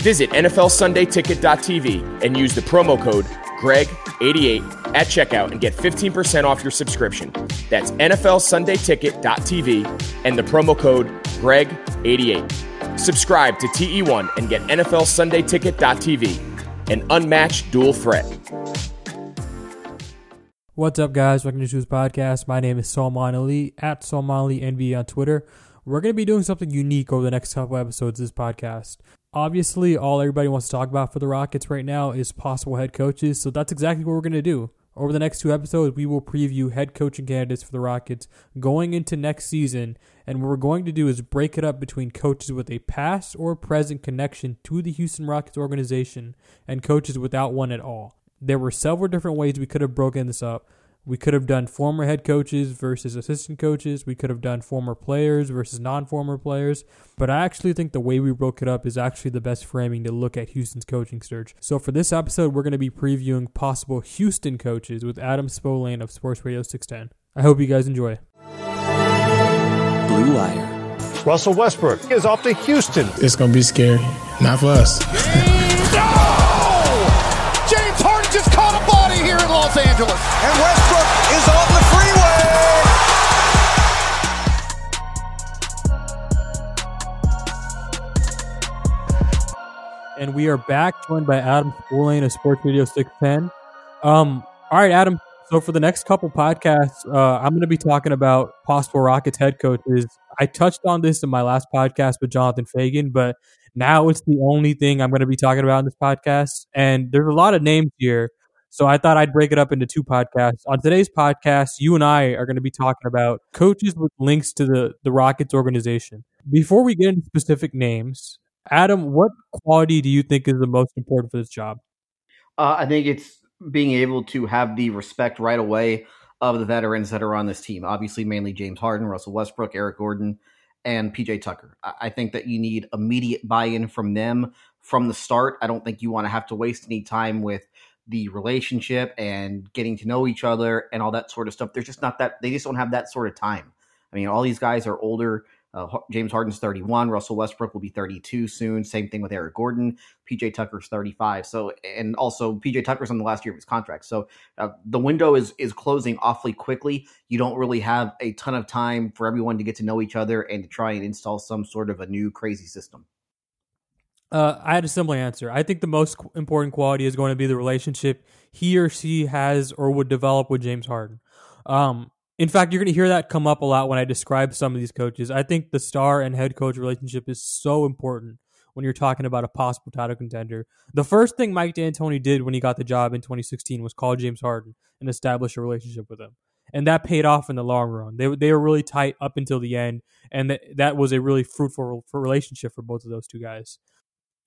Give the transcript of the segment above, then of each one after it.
Visit NFLSundayTicket.tv and use the promo code GREG88 at checkout and get 15% off your subscription. That's NFLSundayTicket.tv and the promo code GREG88. Subscribe to TE1 and get NFLSundayTicket.tv, an unmatched dual threat. What's up, guys? Welcome to Choose Podcast. My name is Salman Ali at Salman Ali NBA on Twitter. We're going to be doing something unique over the next couple episodes of this podcast. Obviously, all everybody wants to talk about for the Rockets right now is possible head coaches, so that's exactly what we're going to do. Over the next two episodes, we will preview head coaching candidates for the Rockets going into next season. And what we're going to do is break it up between coaches with a past or present connection to the Houston Rockets organization and coaches without one at all. There were several different ways we could have broken this up. We could have done former head coaches versus assistant coaches. We could have done former players versus non former players. But I actually think the way we broke it up is actually the best framing to look at Houston's coaching search. So for this episode, we're going to be previewing possible Houston coaches with Adam Spolane of Sports Radio 610. I hope you guys enjoy. Blue Wire. Russell Westbrook is off to Houston. It's going to be scary. Not for us. Los Angeles. And Westbrook is on the freeway. And we are back, joined by Adam Spolane of Sports Radio 610. Um, all right, Adam. So for the next couple podcasts, uh, I'm going to be talking about possible Rockets head coaches. I touched on this in my last podcast with Jonathan Feigen, but now it's the only thing I'm going to be talking about in this podcast. And there's a lot of names here. So I thought I'd break it up into two podcasts. On today's podcast, you and I are going to be talking about coaches with links to the, the Rockets organization. Before we get into specific names, Adam, what quality do you think is the most important for this job? Uh, I think it's being able to have the respect right away of the veterans that are on this team. Obviously, mainly James Harden, Russell Westbrook, Eric Gordon, and PJ Tucker. I think that you need immediate buy in from them from the start. I don't think you want to have to waste any time with the relationship and getting to know each other and all that sort of stuff. There's just not that, they just don't have that sort of time. I mean, all these guys are older. Uh, James Harden's 31. Russell Westbrook will be 32 soon. Same thing with Eric Gordon. PJ Tucker's 35. So, and also PJ Tucker's on the last year of his contract. So, uh, the window is is closing awfully quickly. You don't really have a ton of time for everyone to get to know each other and to try and install some sort of a new crazy system. Uh, I had a simple answer. I think the most important quality is going to be the relationship he or she has or would develop with James Harden. Um, in fact, you're going to hear that come up a lot when I describe some of these coaches. I think the star and head coach relationship is so important when you're talking about a possible title contender. The first thing Mike D'Antoni did when he got the job in 2016 was call James Harden and establish a relationship with him. And that paid off in the long run. They, they were really tight up until the end, and that, that was a really fruitful relationship for both of those two guys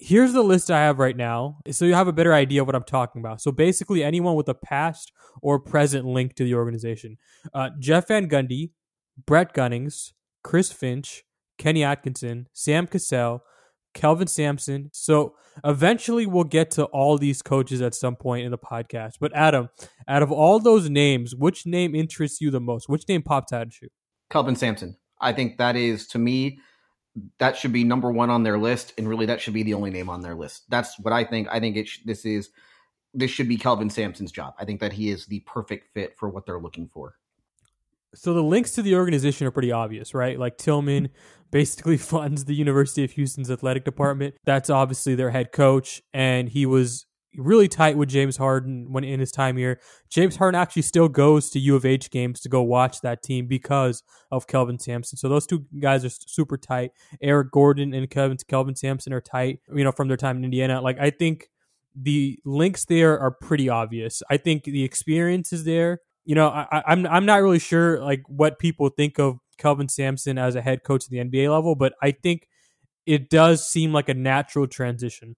here's the list I have right now, so you have a better idea of what I'm talking about. So basically, anyone with a past or present link to the organization: uh, Jeff Van Gundy, Brett Gunnings, Chris Finch, Kenny Atkinson, Sam Cassell, Kelvin Sampson. So eventually, we'll get to all these coaches at some point in the podcast. But Adam, out of all those names, which name interests you the most? Which name pops out at you? Kelvin Sampson. I think that is to me that should be number one on their list, and really that should be the only name on their list. That's what I think. I think it sh- this is this should be Kelvin Sampson's job. I think that he is the perfect fit for what they're looking for. So the links to the organization are pretty obvious, right? Like Tilman basically funds the University of Houston's athletic department. That's obviously their head coach, and he was really tight with James Harden when in his time here. James Harden actually still goes to U of H games to go watch that team because of Kelvin Sampson. So those two guys are super tight. Eric Gordon and Kelvin Kelvin Sampson are tight, you know, from their time in Indiana. Like I think the links there are pretty obvious. I think the experience is there. You know, I, I'm I'm not really sure like what people think of Kelvin Sampson as a head coach at the NBA level, but I think it does seem like a natural transition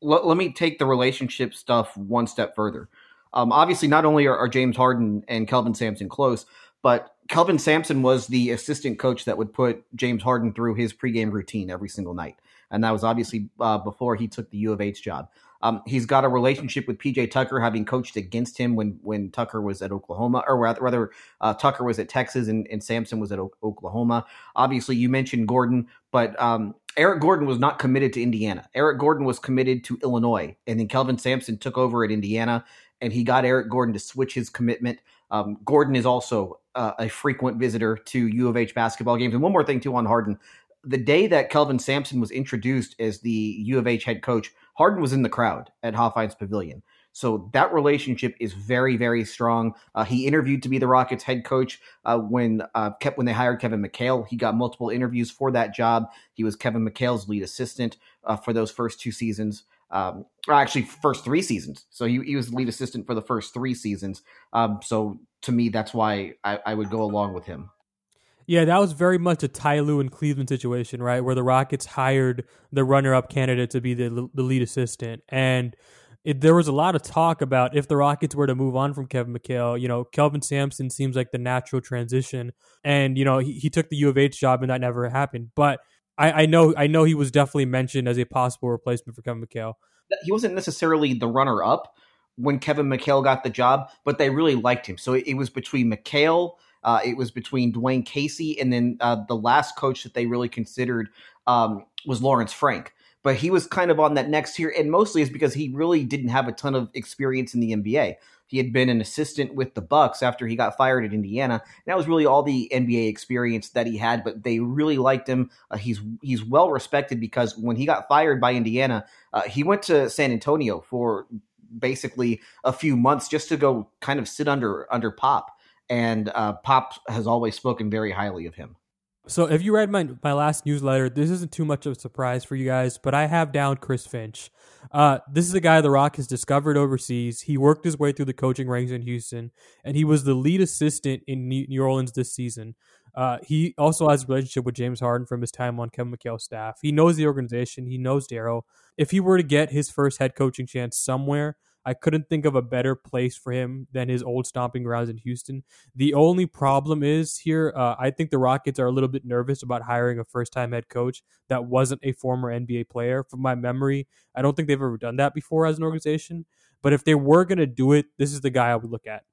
let, let me take the relationship stuff one step further. Um, obviously, not only are, are, James Harden and Kelvin Sampson close, but Kelvin Sampson was the assistant coach that would put James Harden through his pregame routine every single night. And that was obviously uh, before he took the U of H job. Um, he's got a relationship with PJ Tucker, having coached against him when when Tucker was at Oklahoma, or rather, rather uh, Tucker was at Texas and, and Sampson was at o- Oklahoma. Obviously, you mentioned Gordon, but um, Eric Gordon was not committed to Indiana. Eric Gordon was committed to Illinois, and then Kelvin Sampson took over at Indiana, and he got Eric Gordon to switch his commitment. Um, Gordon is also uh, a frequent visitor to U of H basketball games. And one more thing too on Harden, the day that Kelvin Sampson was introduced as the U of H head coach, Harden was in the crowd at Hofheinz Pavilion. So that relationship is very, very strong. Uh, he interviewed to be the Rockets head coach uh, when uh, kept when they hired Kevin McHale. He got multiple interviews for that job. He was Kevin McHale's lead assistant uh, for those first two seasons. Um, actually, first three seasons. So he, he was lead assistant for the first three seasons. Um, so to me, that's why I, I would go along with him. Yeah, that was very much a Ty Lue and Cleveland situation, right? Where the Rockets hired the runner-up candidate to be the the lead assistant, and it, there was a lot of talk about if the Rockets were to move on from Kevin McHale, you know, Kelvin Sampson seems like the natural transition, and you know he, he took the U of H job and that never happened. But I, I know I know he was definitely mentioned as a possible replacement for Kevin McHale. He wasn't necessarily the runner-up when Kevin McHale got the job, but they really liked him. So it, it was between McHale uh, it was between Dwane Casey and then uh, the last coach that they really considered um, was Lawrence Frank. But he was kind of on that next tier, and mostly is because he really didn't have a ton of experience in the NBA. He had been an assistant with the Bucks after he got fired at Indiana. And that was really all the NBA experience that he had. But they really liked him. Uh, he's he's well respected because when he got fired by Indiana, uh, he went to San Antonio for basically a few months just to go kind of sit under under Pop and uh, Pop has always spoken very highly of him. So, if you read my my last newsletter, this isn't too much of a surprise for you guys, but I have down Chris Finch. Uh, this is a guy The Rock has discovered overseas. He worked his way through the coaching ranks in Houston, and he was the lead assistant in New Orleans this season. Uh, he also has a relationship with James Harden from his time on Kevin McHale's staff. He knows the organization. He knows Daryl. If he were to get his first head coaching chance somewhere, I couldn't think of a better place for him than his old stomping grounds in Houston. The only problem is here, uh, I think the Rockets are a little bit nervous about hiring a first time head coach that wasn't a former NBA player. From my memory, I don't think they've ever done that before as an organization. But if they were going to do it, this is the guy I would look at.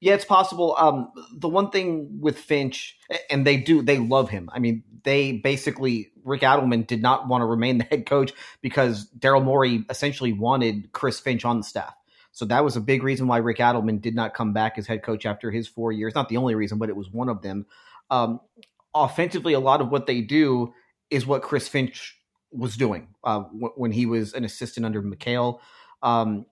Yeah, it's possible. Um, the one thing with Finch, and they do, they love him. I mean, they basically Rick Adelman did not want to remain the head coach because Daryl Morey essentially wanted Chris Finch on the staff. So that was a big reason why Rick Adelman did not come back as head coach after his four years. Not the only reason, but it was one of them. Um, offensively, a lot of what they do is what Chris Finch was doing uh, w- when he was an assistant under McHale. Um,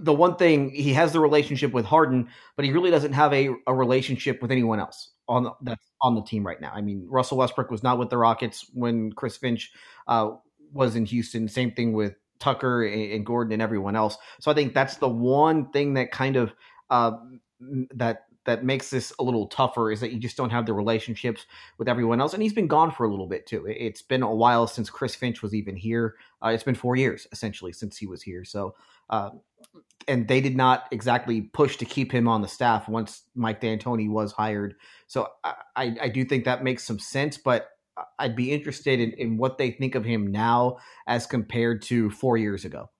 the one thing he has the relationship with Harden, but he really doesn't have a, a relationship with anyone else on the, that's on the team right now. I mean, Russell Westbrook was not with the Rockets when Chris Finch uh, was in Houston. Same thing with Tucker and, and, Gordon and everyone else. So I think that's the one thing that kind of uh, that that makes this a little tougher is that you just don't have the relationships with everyone else. And he's been gone for a little bit too. It's been a while since Chris Finch was even here. Uh, it's been four years essentially since he was here. So uh, and they did not exactly push to keep him on the staff once Mike D'Antoni was hired. So I, I do think that makes some sense, but I'd be interested in, in what they think of him now as compared to four years ago.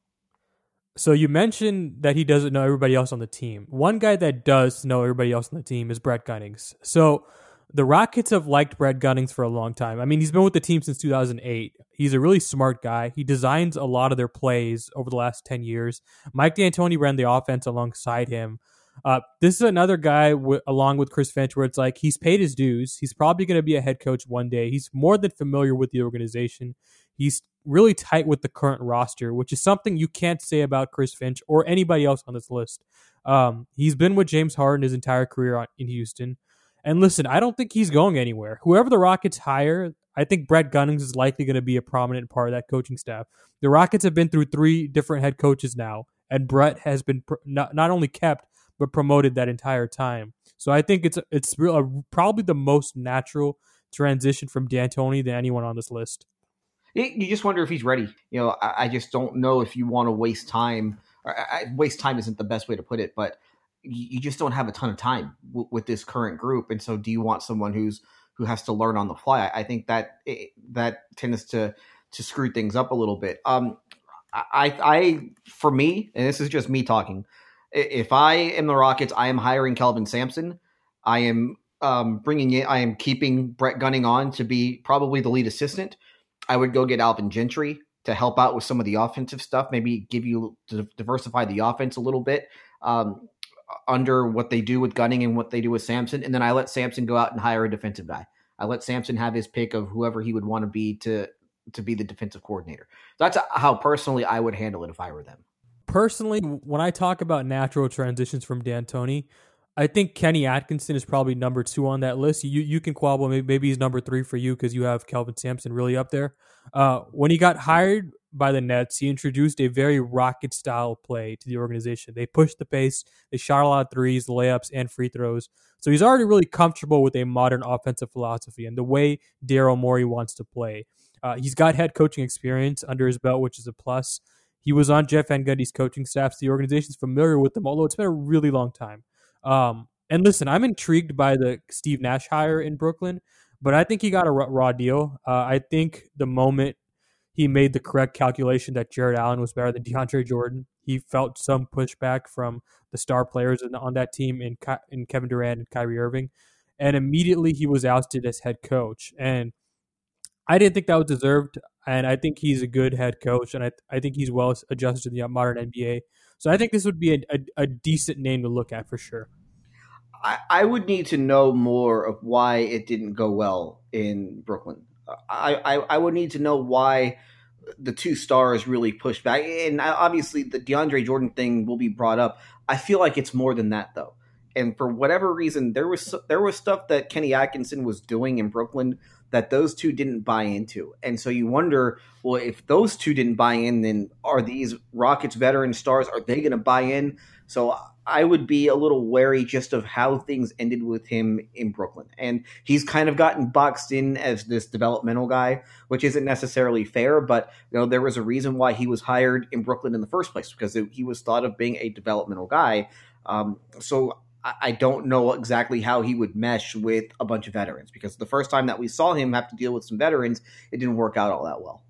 So you mentioned that he doesn't know everybody else on the team. One guy that does know everybody else on the team is Brett Gunnings. So the Rockets have liked Brad Gunnings for a long time. I mean, he's been with the team since 2008. He's a really smart guy. He designs a lot of their plays over the last 10 years. Mike D'Antoni ran the offense alongside him. Uh, this is another guy w- along with Chris Finch where it's like he's paid his dues. He's probably going to be a head coach one day. He's more than familiar with the organization. He's really tight with the current roster, which is something you can't say about Chris Finch or anybody else on this list. Um, he's been with James Harden his entire career in Houston. And listen, I don't think he's going anywhere. Whoever the Rockets hire, I think Brett Gunnings is likely going to be a prominent part of that coaching staff. The Rockets have been through three different head coaches now, and Brett has been pr- not, not only kept but promoted that entire time. So I think it's it's real, uh, probably the most natural transition from D'Antoni than anyone on this list. You just wonder if he's ready. You know, I, I just don't know if you want to waste time. I, waste time isn't the best way to put it, but you just don't have a ton of time w- with this current group. And so, do you want someone who's who has to learn on the fly? I, I think that it, that tends to to screw things up a little bit. Um, I, I, for me, and this is just me talking. If I am the Rockets, I am hiring Kelvin Sampson. I am um, bringing in. I am keeping Brett Gunning on to be probably the lead assistant. I would go get Alvin Gentry to help out with some of the offensive stuff. Maybe give you to diversify the offense a little bit. Um, under what they do with Gunning and what they do with Sampson, and then I let Sampson go out and hire a defensive guy. I let Sampson have his pick of whoever he would want to be to to be the defensive coordinator. That's how personally I would handle it if I were them. Personally, when I talk about natural transitions from D'Antoni, I think Kenny Atkinson is probably number two on that list. You you can quabble maybe, maybe he's number three for you because you have Kelvin Sampson really up there. Uh, when he got hired by the Nets, he introduced a very rocket style play to the organization. They pushed the pace, they shot a lot of threes, layups, and free throws. So he's already really comfortable with a modern offensive philosophy and the way Daryl Morey wants to play. Uh, he's got head coaching experience under his belt, which is a plus. He was on Jeff Van Gundy's coaching staff, so the organization's familiar with them, although it's been a really long time. Um, and listen, I'm intrigued by the Steve Nash hire in Brooklyn, but I think he got a raw deal. Uh, I think the moment he made the correct calculation that Jarrett Allen was better than DeAndre Jordan. He felt some pushback from the star players on that team in, in Kevin Durant and Kyrie Irving, and immediately he was ousted as head coach. And I didn't think that was deserved, and I think he's a good head coach, and I, I think he's well adjusted to the modern NBA. So I think this would be a, a, a decent name to look at for sure. I, I would need to know more of why it didn't go well in Brooklyn. I, I, I would need to know why the two stars really pushed back. And obviously, the DeAndre Jordan thing will be brought up. I feel like it's more than that, though. And for whatever reason, there was there was stuff that Kenny Atkinson was doing in Brooklyn that those two didn't buy into. And so you wonder, well, if those two didn't buy in, then are these Rockets veteran stars are they going to buy in? So I would be a little wary just of how things ended with him in Brooklyn. And he's kind of gotten boxed in as this developmental guy, which isn't necessarily fair, but you know there was a reason why he was hired in Brooklyn in the first place because he was thought of being a developmental guy. Um, so I don't know exactly how he would mesh with a bunch of veterans because the first time that we saw him have to deal with some veterans, it didn't work out all that well.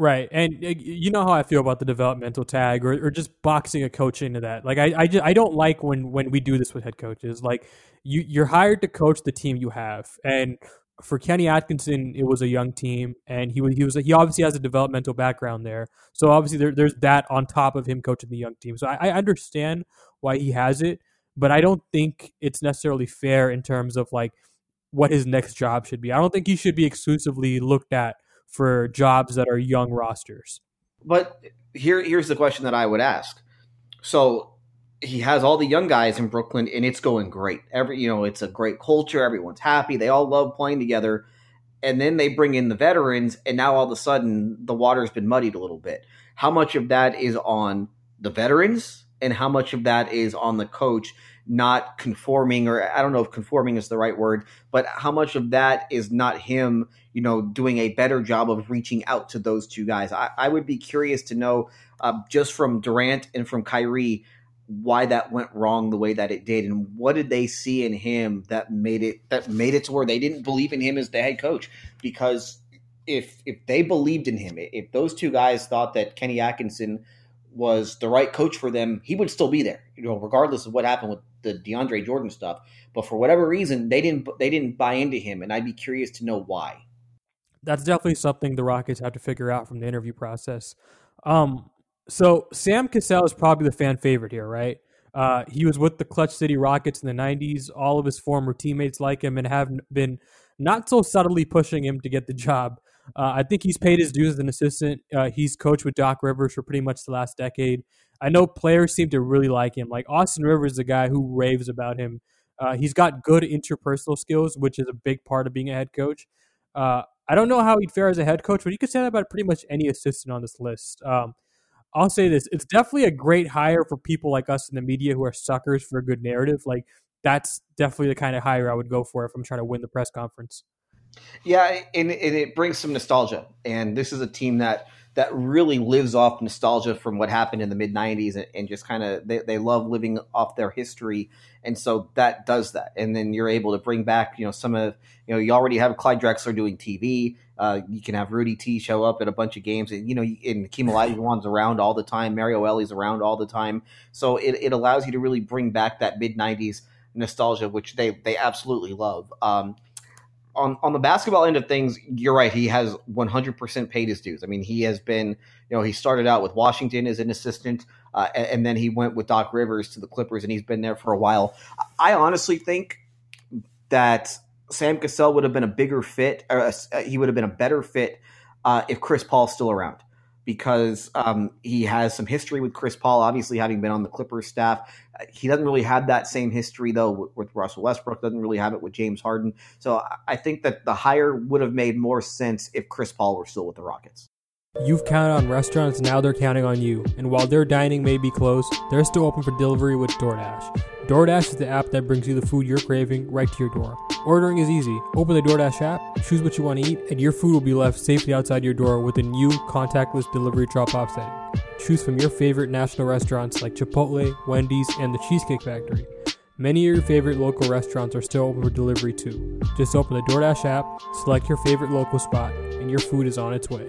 Right, and uh, you know how I feel about the developmental tag, or, or just boxing a coach into that. Like I, I, just, I don't like when when we do this with head coaches. Like you, you're hired to coach the team you have, and for Kenny Atkinson, it was a young team, and he was he was he obviously has a developmental background there. So obviously there, there's that on top of him coaching the young team. So I, I understand why he has it, but I don't think it's necessarily fair in terms of like what his next job should be. I don't think he should be exclusively looked at for jobs that are young rosters. But here, here's the question that I would ask. So he has all the young guys in Brooklyn, and it's going great. Every you know, it's a great culture. Everyone's happy. They all love playing together. And then they bring in the veterans, and now all of a sudden the water's been muddied a little bit. How much of that is on the veterans, and how much of that is on the coach not conforming, or I don't know if conforming is the right word, but how much of that is not him you know, doing a better job of reaching out to those two guys. I, I would be curious to know uh, just from Durant and from Kyrie why that went wrong the way that it did, and what did they see in him that made it that made it to where they didn't believe in him as the head coach? Because if if they believed in him, if those two guys thought that Kenny Atkinson was the right coach for them, he would still be there, you know, regardless of what happened with the DeAndre Jordan stuff. But for whatever reason, they didn't they didn't buy into him, and I'd be curious to know why that's definitely something the Rockets have to figure out from the interview process. Um, so Sam Cassell is probably the fan favorite here, right? Uh, he was with the Clutch City Rockets in the '90s. All of his former teammates like him and have been not so subtly pushing him to get the job. Uh, I think he's paid his dues as an assistant. Uh, he's coached with Doc Rivers for pretty much the last decade. I know players seem to really like him. Like Austin Rivers is a guy who raves about him. Uh, he's got good interpersonal skills, which is a big part of being a head coach. Uh, I don't know how he'd fare as a head coach, but you could say that about pretty much any assistant on this list. Um, I'll say this: it's definitely a great hire for people like us in the media who are suckers for a good narrative. Like that's definitely the kind of hire I would go for if I'm trying to win the press conference. Yeah, and, and it brings some nostalgia. And this is a team that that really lives off nostalgia from what happened in the mid 90s and, and, just kind of they, they love living off their history. And so that does that. And then you're able to bring back you know some of you know you already have clyde drexler doing tv uh, you can have rudy t show up at a bunch of games. And you know and Olajuwon's around all the time. Mario Elie's around all the time. So it, it allows you to really bring back that mid 90s nostalgia which they they absolutely love. Um, on on the basketball end of things, you're right. He has 100% paid his dues. I mean, he has been, you know, he started out with Washington as an assistant, uh, and, and, then he went with Doc Rivers to the Clippers, and he's been there for a while. I honestly think that Sam Cassell would have been a bigger fit, or a, he would have been a better fit uh, if Chris Paul's still around because um, he has some history with Chris Paul, obviously having been on the Clippers staff. He doesn't really have that same history though with, with, Russell Westbrook. Doesn't really have it with James Harden. So I think that the hire would have made more sense if Chris Paul were still with the Rockets. You've counted on restaurants, now they're counting on you. And while their dining may be closed, they're still open for delivery with DoorDash. DoorDash is the app that brings you the food you're craving right to your door. Ordering is easy. Open the DoorDash app, choose what you want to eat, and your food will be left safely outside your door with a new contactless delivery drop off setting. Choose from your favorite national restaurants like Chipotle, Wendy's, and the Cheesecake Factory. Many of your favorite local restaurants are still open for delivery too. Just open the DoorDash app, select your favorite local spot, and your food is on its way.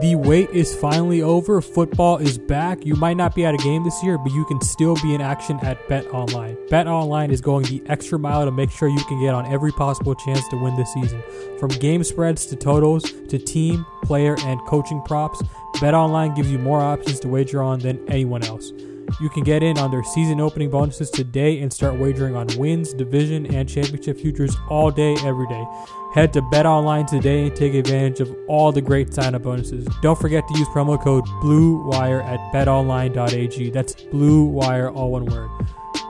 The wait is finally over. Football is back. You might not be at a game this year, but you can still be in action at Bet Online. Bet Online is going the extra mile to make sure you can get on every possible chance to win this season. From game spreads to totals to team, player, and coaching props, Bet Online gives you more options to wager on than anyone else. You can get in on their season opening bonuses today and start wagering on wins, division, and championship futures all day, every day. Head to Bet Online today and take advantage of all the great sign up bonuses. Don't forget to use promo code BLUEWIRE at betonline.ag. That's Blue Wire, all one word.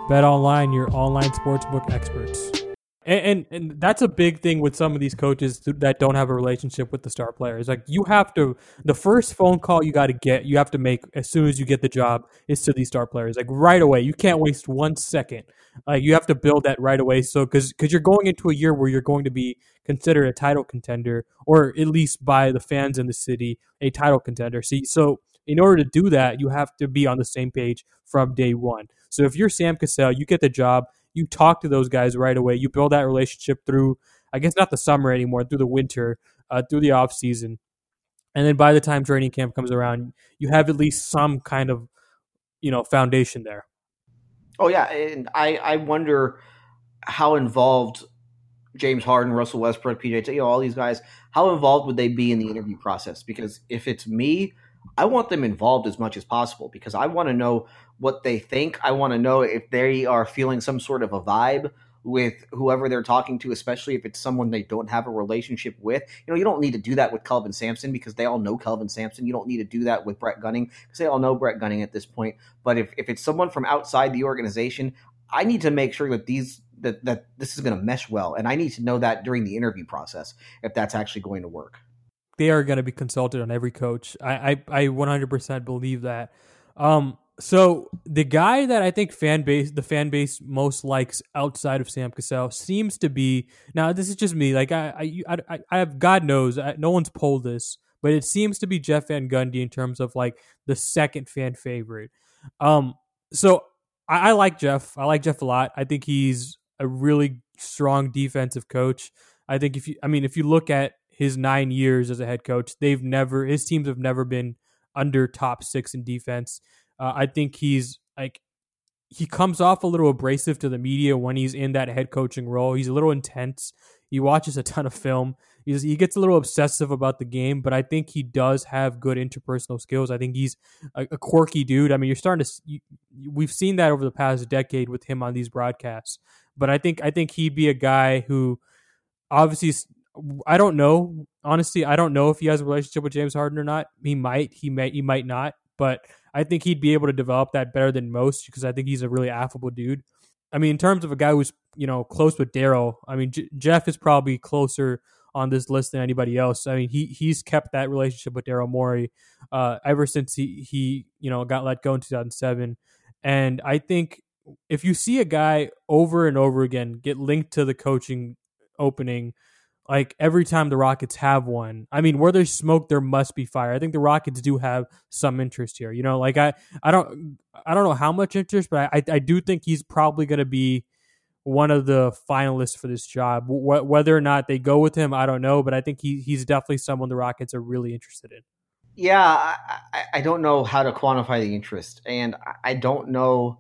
Bet Online, your online sportsbook experts. And, and, and that's a big thing with some of these coaches that don't have a relationship with the star players. Like you have to, the first phone call you got to get, you have to make as soon as you get the job is to these star players. Like right away, you can't waste one second. Like you have to build that right away. So because because you're going into a year where you're going to be considered a title contender, or at least by the fans in the city, a title contender. See, so in order to do that, you have to be on the same page from day one. So if you're Sam Cassell, you get the job, you talk to those guys right away, you build that relationship through, I guess not the summer anymore, through the winter, uh, through the off season, and then by the time training camp comes around, you have at least some kind of you know foundation there. Oh yeah, and I I wonder how involved James Harden, Russell Westbrook, PJ, you know, all these guys, how involved would they be in the interview process? Because if it's me, I want them involved as much as possible because I want to know what they think. I want to know if they are feeling some sort of a vibe with whoever they're talking to, especially if it's someone they don't have a relationship with. You know, you don't need to do that with Kelvin Sampson because they all know Kelvin Sampson. You don't need to do that with Brett Gunning because they all know Brett Gunning at this point. But if, if it's someone from outside the organization, I need to make sure that these that that this is going to mesh well, and I need to know that during the interview process if that's actually going to work. They are going to be consulted on every coach. I I, I 100% believe that. Um, so the guy that I think fan base the fan base most likes outside of Sam Cassell seems to be now. This is just me. Like I I I, I have God knows I, no one's polled this, but it seems to be Jeff Van Gundy in terms of like the second fan favorite. Um, so I, I like Jeff. I like Jeff a lot. I think he's a really strong defensive coach. I think if you, I mean, if you look at his nine years as a head coach, they've never, his teams have never been under top six in defense. Uh, I think he's like he comes off a little abrasive to the media when he's in that head coaching role. He's a little intense. He watches a ton of film. He's, he gets a little obsessive about the game, but I think he does have good interpersonal skills. I think he's a, a quirky dude. I mean, you're starting to you, we've seen that over the past decade with him on these broadcasts. But I think I think he'd be a guy who obviously I don't know honestly. I don't know if he has a relationship with James Harden or not. He might. He may. He might not. But I think he'd be able to develop that better than most because I think he's a really affable dude. I mean, in terms of a guy who's you know close with Daryl, I mean J- Jeff is probably closer on this list than anybody else. I mean, he he's kept that relationship with Daryl Morey uh, ever since he he you know got let go in 2007, and I think if you see a guy over and over again get linked to the coaching opening like every time the Rockets have one. I mean, where there's smoke, there must be fire. I think the Rockets do have some interest here. You know, like I, I don't, I don't know how much interest, but I, I do think he's probably going to be one of the finalists for this job. Wh- whether or not they go with him, I don't know, but I think he, he's definitely someone the Rockets are really interested in. Yeah, I, I don't know how to quantify the interest, and I don't know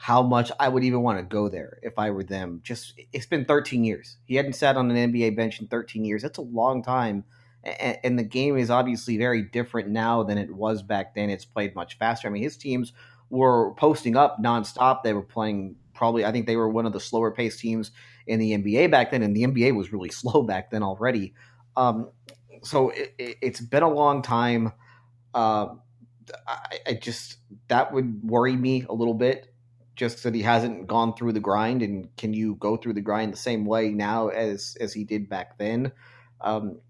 how much I would even want to go there if I were them. Just it's been 13 years. He hadn't sat on an NBA bench in 13 years. That's a long time. And, the game is obviously very different now than it was back then. It's played much faster. I mean, his teams were posting up nonstop. They were playing probably, I think they were one of the slower paced teams in the NBA back then, and the NBA was really slow back then already. Um, so it, has been a long time. Uh, I, I just that would worry me a little bit just that he hasn't gone through the grind and can you go through the grind the same way now as as he did back then um,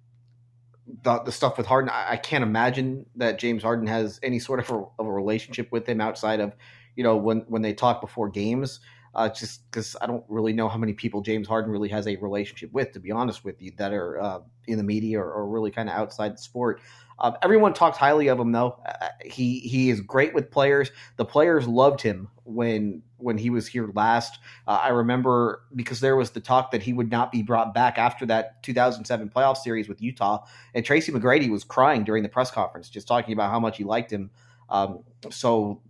the, the stuff with Harden I, I, can't imagine that James Harden has any sort of a, of a relationship with him outside of you know when when they talk before games uh, just because I don't really know how many people James Harden really has a relationship with, to be honest with you, that are uh, in the media or, or really kind of outside the sport. Uh, everyone talks highly of him, though. Uh, he he is great with players. The players loved him when when he was here last. Uh, I remember because there was the talk that he would not be brought back after that 2007 playoff series with Utah, and Tracy McGrady was crying during the press conference, just talking about how much he liked him. Um, so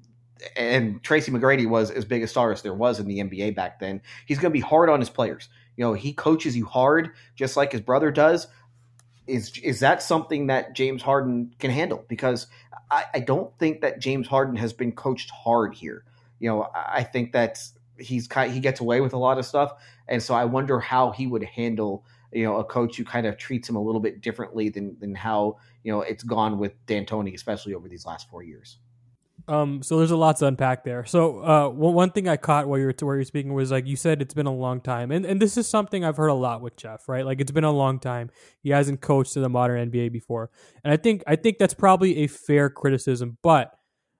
and Tracy McGrady was as big a star as there was in the NBA back then. He's going to be hard on his players. You know, he coaches you hard, just like his brother does is is that something that James Harden can handle? Because I, I, don't think that James Harden has been coached hard here. You know, I think that he's kind he gets away with a lot of stuff, and so I wonder how he would handle you know a coach who kind of treats him a little bit differently than than how you know it's gone with D'Antoni, especially over these last four years. Um, so there's a lot to unpack there. So, uh, one thing I caught while you were where you're speaking was like you said it's been a long time, and and this is something I've heard a lot with Jeff, right? Like it's been a long time. He hasn't coached in the modern NBA before, and I think I think that's probably a fair criticism. But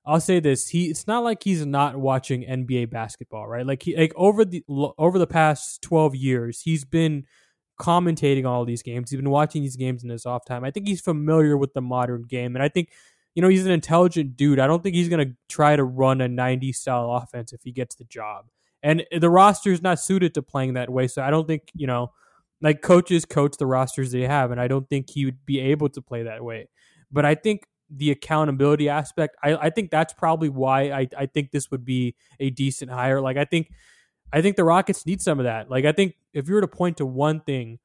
I'll say this: he it's not like he's not watching NBA basketball, right? Like he like over the over the past twelve years, he's been commentating all these games. He's been watching these games in his off time. I think he's familiar with the modern game, and I think you know, he's an intelligent dude. I don't think he's going to try to run a 90 style offense if he gets the job. And the roster is not suited to playing that way. So I don't think, you know, like coaches coach the rosters they have. And I don't think he would be able to play that way. But I think the accountability aspect, I, I think that's probably why I, I think this would be a decent hire. Like, I think. I think the Rockets need some of that. Like, I think if you were to point to one thing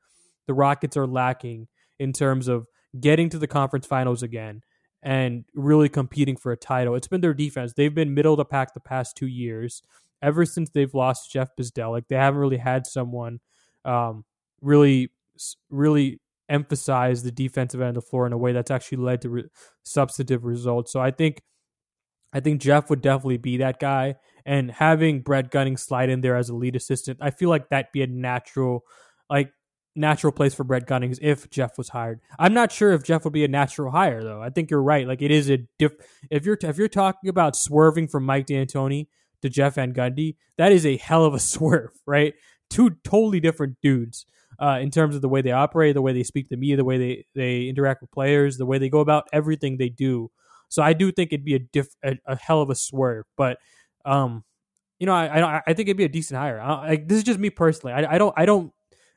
the Rockets are lacking in terms of getting to the conference finals again, and really competing for a title. It's been their defense. They've been middle of the pack the past two years. Ever since they've lost Jeff Bzdelik, they haven't really had someone um, really, really emphasize the defensive end of the floor in a way that's actually led to re- substantive results. So I think, I think Jeff would definitely be that guy. And having Brett Gunning slide in there as a lead assistant, I feel like that'd be a natural, like natural place for Brett Gunnings if Jeff was hired. I'm not sure if Jeff would be a natural hire though. I think you're right. Like it is a diff. If you're if you're talking about swerving from Mike D'Antoni to Jeff Van Gundy, that is a hell of a swerve, right? Two totally different dudes uh, in terms of the way they operate, the way they speak to me, the way they they interact with players, the way they go about everything they do. So I do think it'd be a diff a, a hell of a swerve, but um. You know, I, I I think it'd be a decent hire. I, like this is just me personally. I, I don't I don't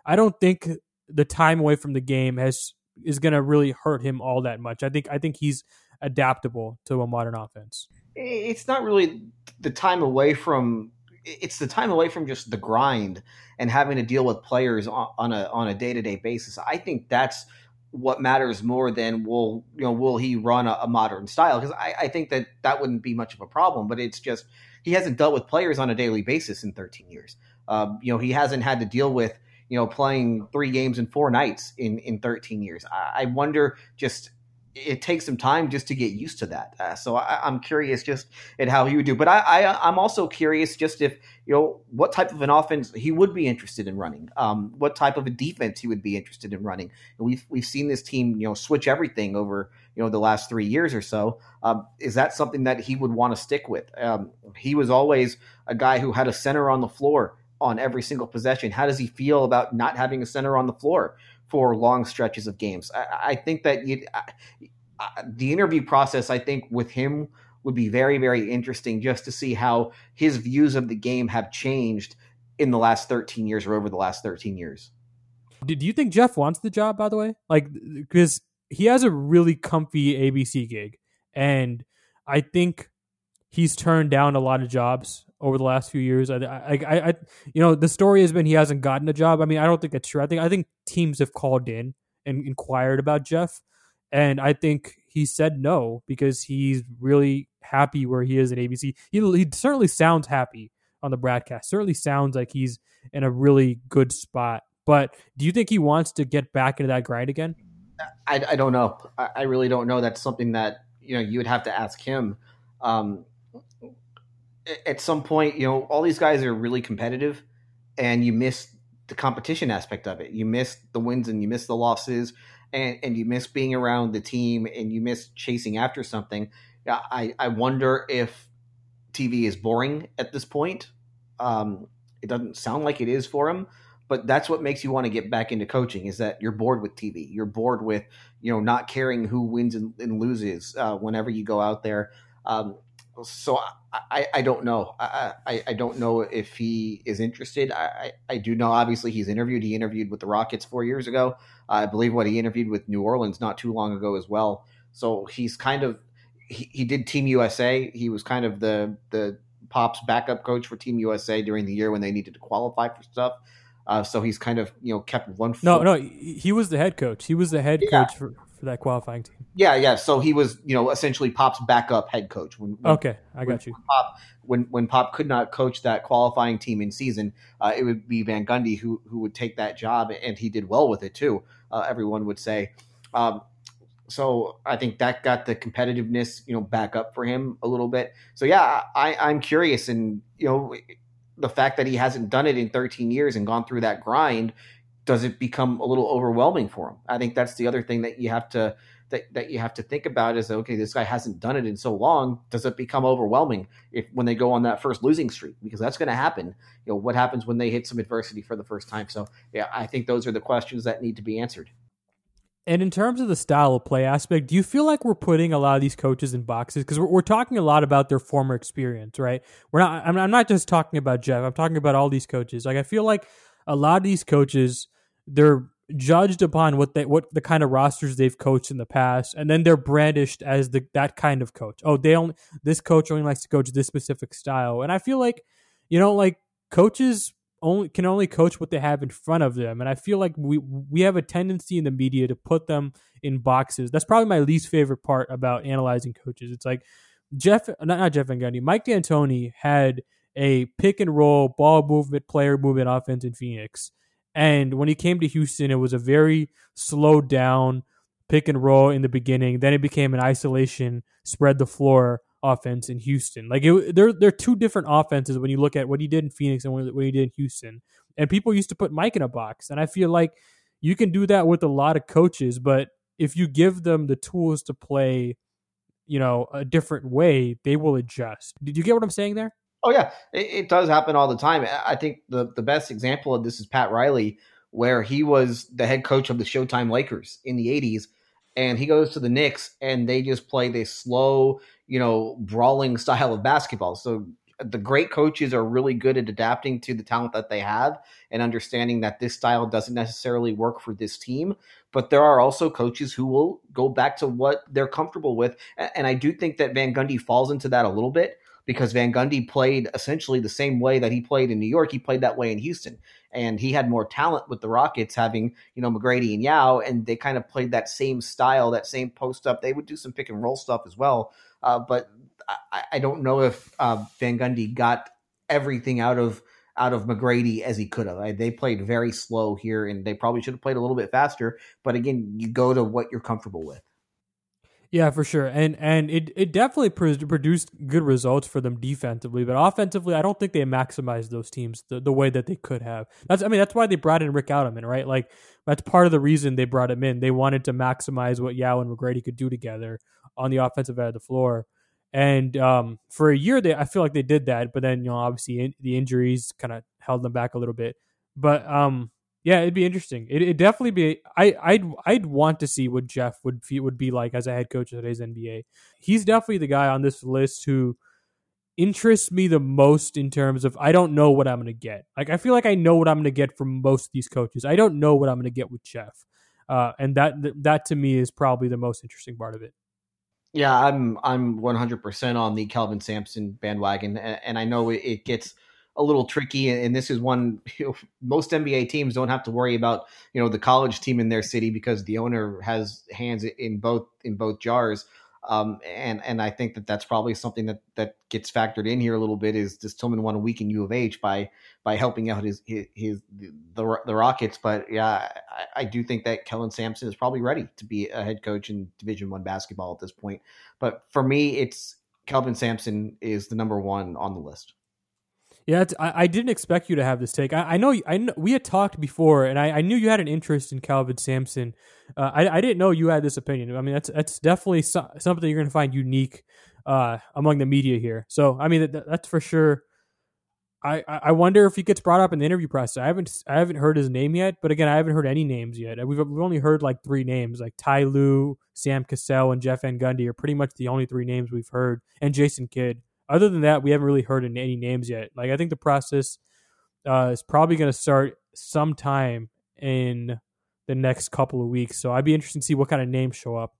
I don't think the time away from the game has is going to really hurt him all that much. I think I think he's adaptable to a modern offense. it's not really the time away from it's the time away from just the grind and having to deal with players on, a on a day to day basis. I think that's what matters more than will you know will he run a, a modern style because I, I think that that wouldn't be much of a problem. But it's just he hasn't dealt with players on a daily basis in 13 years. Um, you know he hasn't had to deal with you know playing three games in four nights in in 13 years. I, I wonder just it takes some time just to get used to that. Uh, so I, am curious just at how he would do. But I, I, am also curious just if you know what type of an offense he would be interested in running, um, what type of a defense he would be interested in running. And we've we've seen this team you know switch everything over you know the last three years or so. Um, is that something that he would want to stick with? Um, he was always a guy who had a center on the floor on every single possession. How does he feel about not having a center on the floor? for long stretches of games. I, I think that I, the interview process, I think, with him would be very, very interesting just to see how his views of the game have changed in the last 13 years or over the last 13 years. Do you think Jeff wants the job, by the way? Like, because he has a really comfy ABC gig. And I think he's turned down a lot of jobs over the last few years. I, I, I, you know, the story has been he hasn't gotten a job. I mean, I don't think it's true. I think, I think teams have called in and inquired about Jeff, and I think he said no because he's really happy where he is at ABC. He, he certainly sounds happy on the broadcast. Certainly sounds like he's in a really good spot. But do you think he wants to get back into that grind again? I, I don't know. I, I really don't know. That's something that you know you would have to ask him. Um, at some point, you know, all these guys are really competitive, and you miss the competition aspect of it. You miss the wins and you miss the losses, and and you miss being around the team, and you miss chasing after something. I I wonder if TV is boring at this point. Um, it doesn't sound like it is for him, but that's what makes you want to get back into coaching. Is that you're bored with TV? You're bored with you know not caring who wins and, and loses uh, whenever you go out there. Um, so I, I don't know. I, I, I, don't know if he is interested. I, I, do know obviously he's interviewed. He interviewed with the Rockets four years ago. I believe what he interviewed with New Orleans not too long ago as well. So he's kind of he, he did Team USA. He was kind of the the Pop's backup coach for Team USA during the year when they needed to qualify for stuff. Uh, so he's kind of you know kept one. Foot. No, no, he was the head coach. He was the head yeah. coach for, for that qualifying team. Yeah, yeah. So he was, you know, essentially Pop's backup head coach. When, when okay, I got you. Pop, when when Pop could not coach that qualifying team in season, uh, it would be Van Gundy who who would take that job, and he did well with it too. Uh, everyone would say. Um, so I think that got the competitiveness, you know, back up for him a little bit. So yeah, I, I'm curious, and you know, the fact that he hasn't done it in 13 years and gone through that grind does it become a little overwhelming for him? I think that's the other thing that you have to that, that you have to think about is okay, this guy hasn't done it in so long. Does it become overwhelming if when they go on that first losing streak? Because that's going to happen. You know, what happens when they hit some adversity for the first time? So yeah, I think those are the questions that need to be answered. And in terms of the style of play aspect, do you feel like we're putting a lot of these coaches in boxes? Because we're, we're, talking a lot about their former experience, right? We're not. I'm, I'm not just talking about Jeff. I'm talking about all these coaches. Like I feel like a lot of these coaches they're judged upon what they what the kind of rosters they've coached in the past, and then they're brandished as the that kind of coach. Oh, they only this coach only likes to coach this specific style, and I feel like you know like coaches only can only coach what they have in front of them, and I feel like we we have a tendency in the media to put them in boxes. That's probably my least favorite part about analyzing coaches. It's like Jeff, not, not Jeff Van Gundy, Mike D'Antoni had a pick and roll ball movement, player movement offense in Phoenix and when he came to Houston, it was a very slowed down pick and roll in the beginning. Then it became an isolation, spread the floor offense in Houston. Like it, they're they're two different offenses when you look at what he did in Phoenix and what he did in Houston. And people used to put Mike in a box, and I feel like you can do that with a lot of coaches, but if you give them the tools to play, you know, a different way, they will adjust. Did you get what I'm saying there? Oh yeah, it, it, does happen all the time. I think the the best example of this is Pat Riley, where he was the head coach of the Showtime Lakers in the '80s, and he goes to the Knicks, and they just play this slow, you know, brawling style of basketball. So the great coaches are really good at adapting to the talent that they have and understanding that this style doesn't necessarily work for this team. But there are also coaches who will go back to what they're comfortable with. And I do think that Van Gundy falls into that a little bit because Van Gundy played essentially the same way that he played in New York. He played that way in Houston, and he had more talent with the Rockets, having you know McGrady and Yao, and they kind of played that same style, that same post up. They would do some pick and roll stuff as well, uh, but I, I, don't know if uh, Van Gundy got everything out of out of McGrady as he could have. They played very slow here, and they probably should have played a little bit faster. But again, you go to what you're comfortable with. Yeah, for sure, and and it it definitely produced good results for them defensively, but offensively, I don't think they maximized those teams the, the way that they could have. That's I mean that's why they brought in Rick Adelman, right? Like that's part of the reason they brought him in. They wanted to maximize what Yao and McGrady could do together on the offensive end of the floor, and um, for a year they I feel like they did that, but then you know obviously in, the injuries kind of held them back a little bit. But um, yeah, it'd be interesting. It would definitely be. I I'd I'd want to see what Jeff would would be like as a head coach of today's NBA. He's definitely the guy on this list who interests me the most in terms of I don't know what I'm to get. Like I feel like I know what I'm to get from most of these coaches. I don't know what I'm to get with Jeff, uh, and that that to me is probably the most interesting part of it. Yeah, I'm I'm 100% on the Kelvin Sampson bandwagon, and, and I know it, it gets a little tricky, and this is one you know, most NBA teams don't have to worry about. You know, the college team in their city because the owner has hands in both in both jars. Um, and and I think that that's probably something that that gets factored in here a little bit. Is does Tilman want to weaken U of H by by helping out his his, his the the Rockets? But yeah, I, I, do think that Kellen Sampson is probably ready to be a head coach in Division One basketball at this point. But for me, it's Kelvin Sampson is the number one on the list. Yeah, I, I, didn't expect you to have this take. I, I know, I we had talked before, and I, I, knew you had an interest in Kelvin Sampson. Uh, I, I didn't know you had this opinion. I mean, that's that's definitely so, something you're going to find unique uh, among the media here. So, I mean, that, that's for sure. I, I wonder if he gets brought up in the interview process. I haven't I haven't heard his name yet, but again, I haven't heard any names yet. We've we've only heard like three names, like Ty Lue, Sam Cassell, and Jeff Van Gundy are pretty much the only three names we've heard, and Jason Kidd other than that, we haven't really heard any names yet. Like I think the process uh, is probably going to start sometime in the next couple of weeks. So I'd be interested to see what kind of names show up.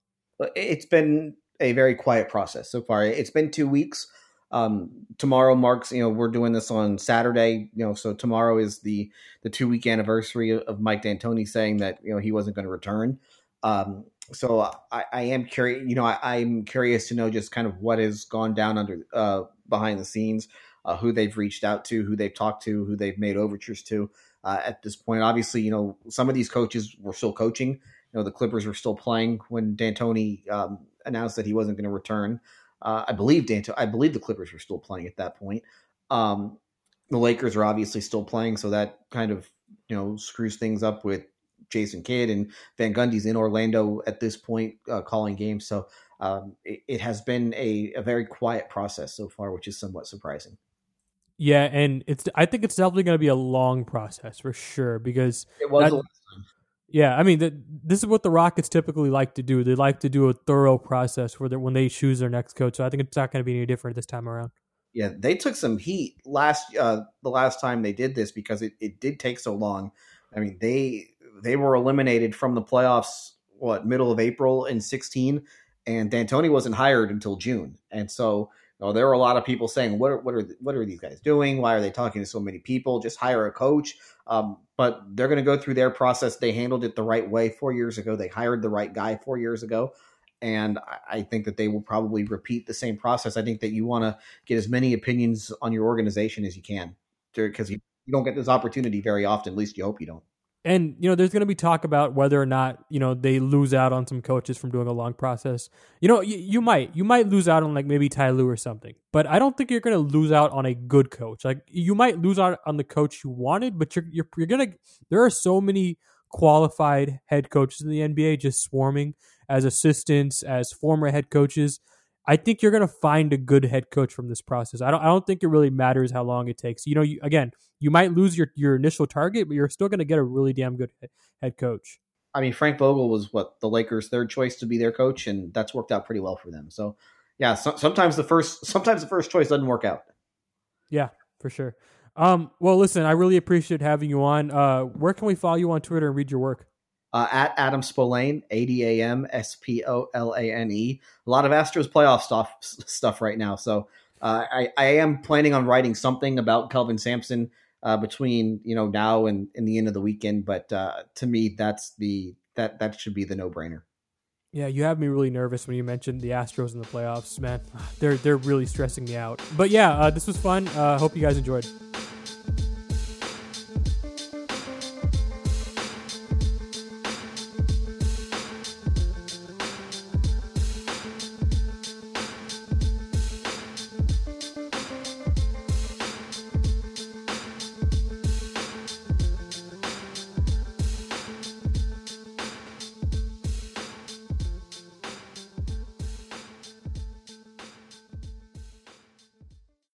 It's been a very quiet process so far. It's been two weeks. Um, tomorrow marks, you know, we're doing this on Saturday, you know, so tomorrow is the the two week anniversary of Mike D'Antoni saying that you know he wasn't going to return. Um, so I, I, am curious. You know, I, am curious to know just kind of what has gone down under uh, behind the scenes, uh, who they've reached out to, who they've talked to, who they've made overtures to. Uh, at this point, obviously, you know, some of these coaches were still coaching. You know, the Clippers were still playing when D'Antoni um, announced that he wasn't going to return. Uh, I believe D'Antoni, I believe the Clippers were still playing at that point. Um, the Lakers are obviously still playing, so that kind of you know screws things up with Jason Kidd and Van Gundy's in Orlando at this point uh, calling games. So um, it, it, has been a, a very quiet process so far, which is somewhat surprising. Yeah, and it's I think it's definitely going to be a long process for sure because it was. That, yeah, I mean, the, this is what the Rockets typically like to do. They like to do a thorough process for when they choose their next coach. So I think it's not going to be any different this time around. Yeah, they took some heat last uh, the last time they did this because it, it did take so long. I mean, they they were eliminated from the playoffs what middle of April in 16 and D'Antoni wasn't hired until June. And so you know, there were a lot of people saying, "What are what are what are these guys doing? Why are they talking to so many people? Just hire a coach." Um, but they're going to go through their process. They handled it the right way four years ago. They hired the right guy four years ago, and I think that they will probably repeat the same process. I think that you want to get as many opinions on your organization as you can, because you, you don't get this opportunity very often. At least you hope you don't and you know there's going to be talk about whether or not you know they lose out on some coaches from doing a long process. You know you, you might you might lose out on like maybe Ty Lue or something but i don't think you're going to lose out on a good coach. Like you might lose out on the coach you wanted but you're you're, you're going to there are so many qualified head coaches in the nba just swarming as assistants as former head coaches I think you're going to find a good head coach from this process. I don't. I don't think it really matters how long it takes. You know, you, again, you might lose your your initial target, but you're still going to get a really damn good head coach. I mean, Frank Vogel was what the Lakers' third choice to be their coach, and that's worked out pretty well for them. So, yeah, so, sometimes the first sometimes the first choice doesn't work out. Yeah, for sure. Um, well, listen, I really appreciate having you on. Uh, where can we follow you on Twitter and read your work? Uh, at Adam Spolane, A D A M S P O L A N E. A lot of Astros playoff stuff stuff right now. So uh, I, I am planning on writing something about Kelvin Sampson uh, between you know now and, and the end of the weekend. But uh, to me, that's the that that should be the no brainer. Yeah, you have me really nervous when you mentioned the Astros in the playoffs, man. They're they're really stressing me out. But yeah, uh, this was fun. Uh, hope you guys enjoyed.